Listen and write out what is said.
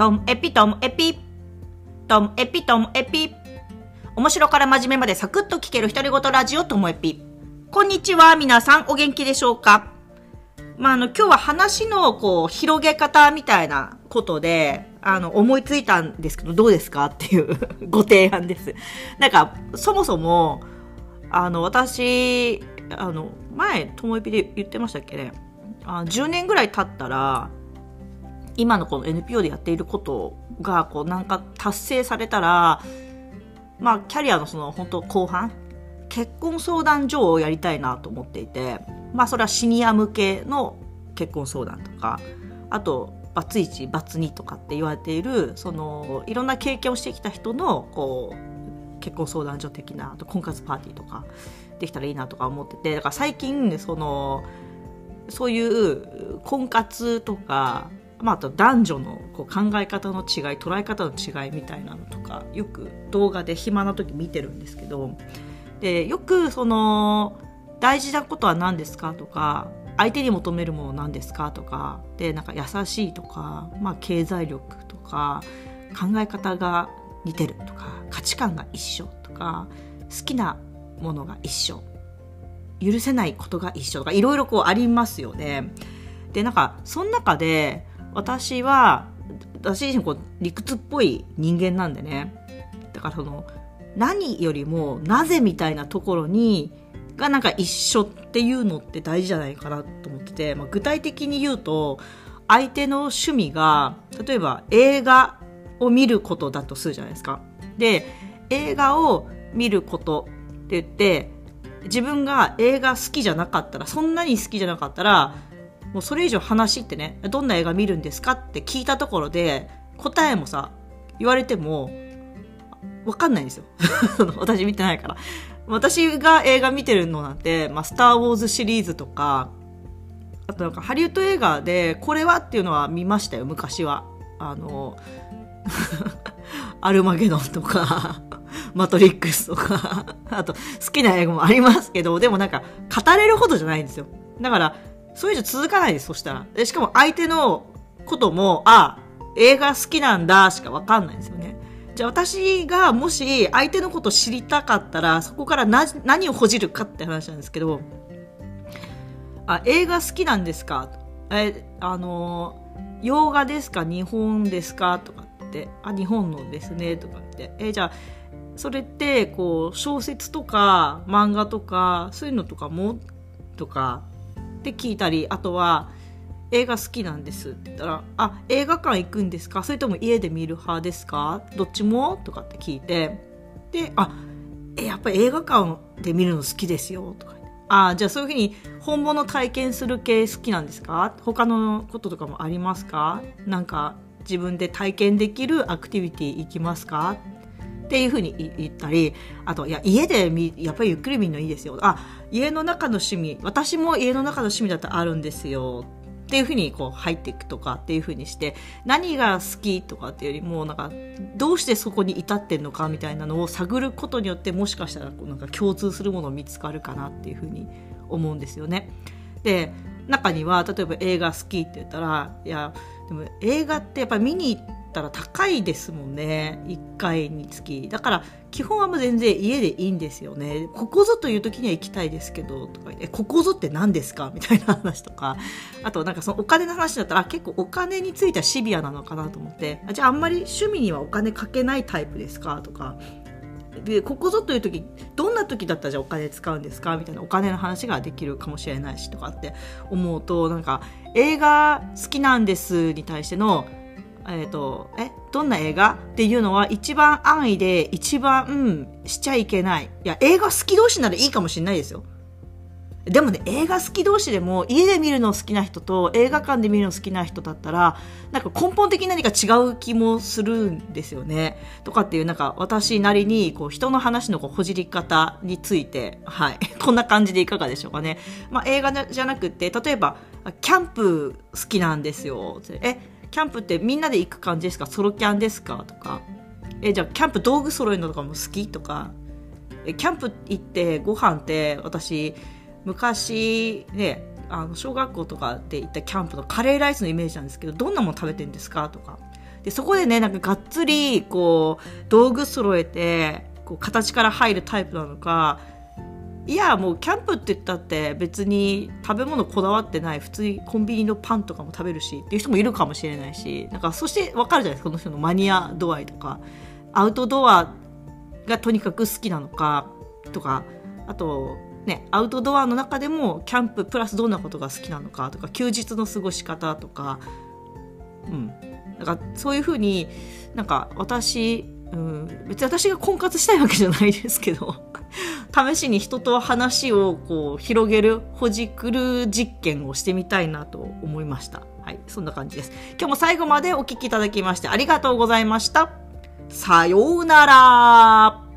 トムエピトムエピ。トムエピトムエピ。面白から真面目までサクッと聞ける独り言ラジオトモエピ。こんにちは、皆さんお元気でしょうか？まあ、あの、今日は話の、こう、広げ方みたいなことで、あの、思いついたんですけど、どうですかっていう ご提案です。なんか、そもそも、あの、私、あの、前、ともえぴで言ってましたっけね？あ10年ぐらい経ったら、今のこの NPO でやっていることが、こう、なんか達成されたら、まあ、キャリアのその、本当後半、結婚相談所をやりたいなと思っていて、まあ、それはシニア向けの結婚相談とか、あと、バツ1、バツ2とかって言われている、その、いろんな経験をしてきた人の、こう、結婚相談所的な、あと婚活パーティーとか、できたらいいなとか思ってて、だから最近、その、そういう婚活とか、まあ、あと男女のこう考え方の違い捉え方の違いみたいなのとかよく動画で暇な時見てるんですけどでよくその大事なことは何ですかとか相手に求めるもの何ですかとかでなんか優しいとか、まあ、経済力とか考え方が似てるとか価値観が一緒とか好きなものが一緒許せないことが一緒とかいろいろこうありますよね。でなんかその中で私は私自身こう理屈っぽい人間なんでねだからその何よりもなぜみたいなところにがなんか一緒っていうのって大事じゃないかなと思ってて、まあ、具体的に言うと相手の趣味が例えば映画を見ることだとするじゃないですか。で映画を見ることって言って自分が映画好きじゃなかったらそんなに好きじゃなかったらもうそれ以上話ってね、どんな映画見るんですかって聞いたところで、答えもさ、言われても、わかんないんですよ。私見てないから。私が映画見てるのなんて、まあ、スター・ウォーズシリーズとか、あとなんかハリウッド映画で、これはっていうのは見ましたよ、昔は。あの、アルマゲドンとか、マトリックスとか、あと好きな映画もありますけど、でもなんか語れるほどじゃないんですよ。だから、それ以上続かないです、そしたら。でしかも相手のことも、あ、映画好きなんだしかわかんないんですよね。じゃあ私がもし相手のこと知りたかったら、そこから何をほじるかって話なんですけど、あ、映画好きなんですか？え、あの、洋画ですか？日本ですか？とかって、あ、日本のですね、とかって。え、じゃあ、それって、こう、小説とか漫画とか、そういうのとかも？とか、って聞いたりあとは映画好きなんですって言ったら「あ映画館行くんですか？それとも家で見る派ですか？どっちも?」とかって聞いてで「あえやっぱり映画館で見るの好きですよ」とか。あじゃあそういうふうに本物体験する系好きなんですか？他のこととかもありますか？なんか自分で体験できるアクティビティ行きますか？っていうふうに言ったり、あと、いや、家でみ、やっぱりゆっくり見るのいいですよ。あ、家の中の趣味、私も家の中の趣味だってあるんですよ。っていうふうにこう入っていくとかっていうふうにして何が好きとかっていうよりもなんかどうしてそこに至ってんのかみたいなのを探ることによってもしかしたらこうなんか共通するもの見つかるかなっていうふうに思うんですよね。で中には例えば映画好きって言ったらいやでも映画ってやっぱり見に行ったら高いですもんね。1回につき。だから基本はもう全然家でいいんですよね。ここぞという時には行きたいですけどとか。えここぞって何ですかみたいな話とか。あとなんかそのお金の話だったら結構お金についてはシビアなのかなと思って。じゃああんまり趣味にはお金かけないタイプですかとか。でここぞという時どんな時だったらじゃあお金使うんですかみたいなお金の話ができるかもしれないしとかって思うとなんか映画好きなんですに対してのえっ、ー、と、え、どんな映画っていうのは一番安易で一番、うん、しちゃいけない。いや、映画好き同士ならいいかもしれないですよ。でもね、映画好き同士でも家で見るの好きな人と映画館で見るの好きな人だったら、なんか根本的に何か違う気もするんですよね。とかっていう、なんか私なりにこう人の話のこうほじり方について、はい。こんな感じでいかがでしょうかね。まあ映画じゃなくて、例えば、キャンプ好きなんですよ。え、キャンプってみんなで行く感じですか？ソロキャンですか？とか。えじゃあキャンプ道具揃えるのとかも好き？とか。えキャンプ行ってご飯って私昔ねあの小学校とかで行ったキャンプのカレーライスのイメージなんですけどどんなもの食べてるんですか？とか。で、そこでね、なんかがっつり、こう、道具揃えて、こう、形から入るタイプなのか、いや、もうキャンプって言ったって別に食べ物こだわってない、普通にコンビニのパンとかも食べるしっていう人もいるかもしれないし、なんかそしてわかるじゃないですか、この人のマニア度合いとか、アウトドアがとにかく好きなのか、とか、あと、ね、アウトドアの中でもキャンププラスどんなことが好きなのかとか休日の過ごし方とか、うん、なんかそういうふうになんか私、うん、別に私が婚活したいわけじゃないですけど。試しに人と話をこう広げるほじくる実験をしてみたいなと思いました。はい、そんな感じです。今日も最後までお聴きいただきましてありがとうございました。さようなら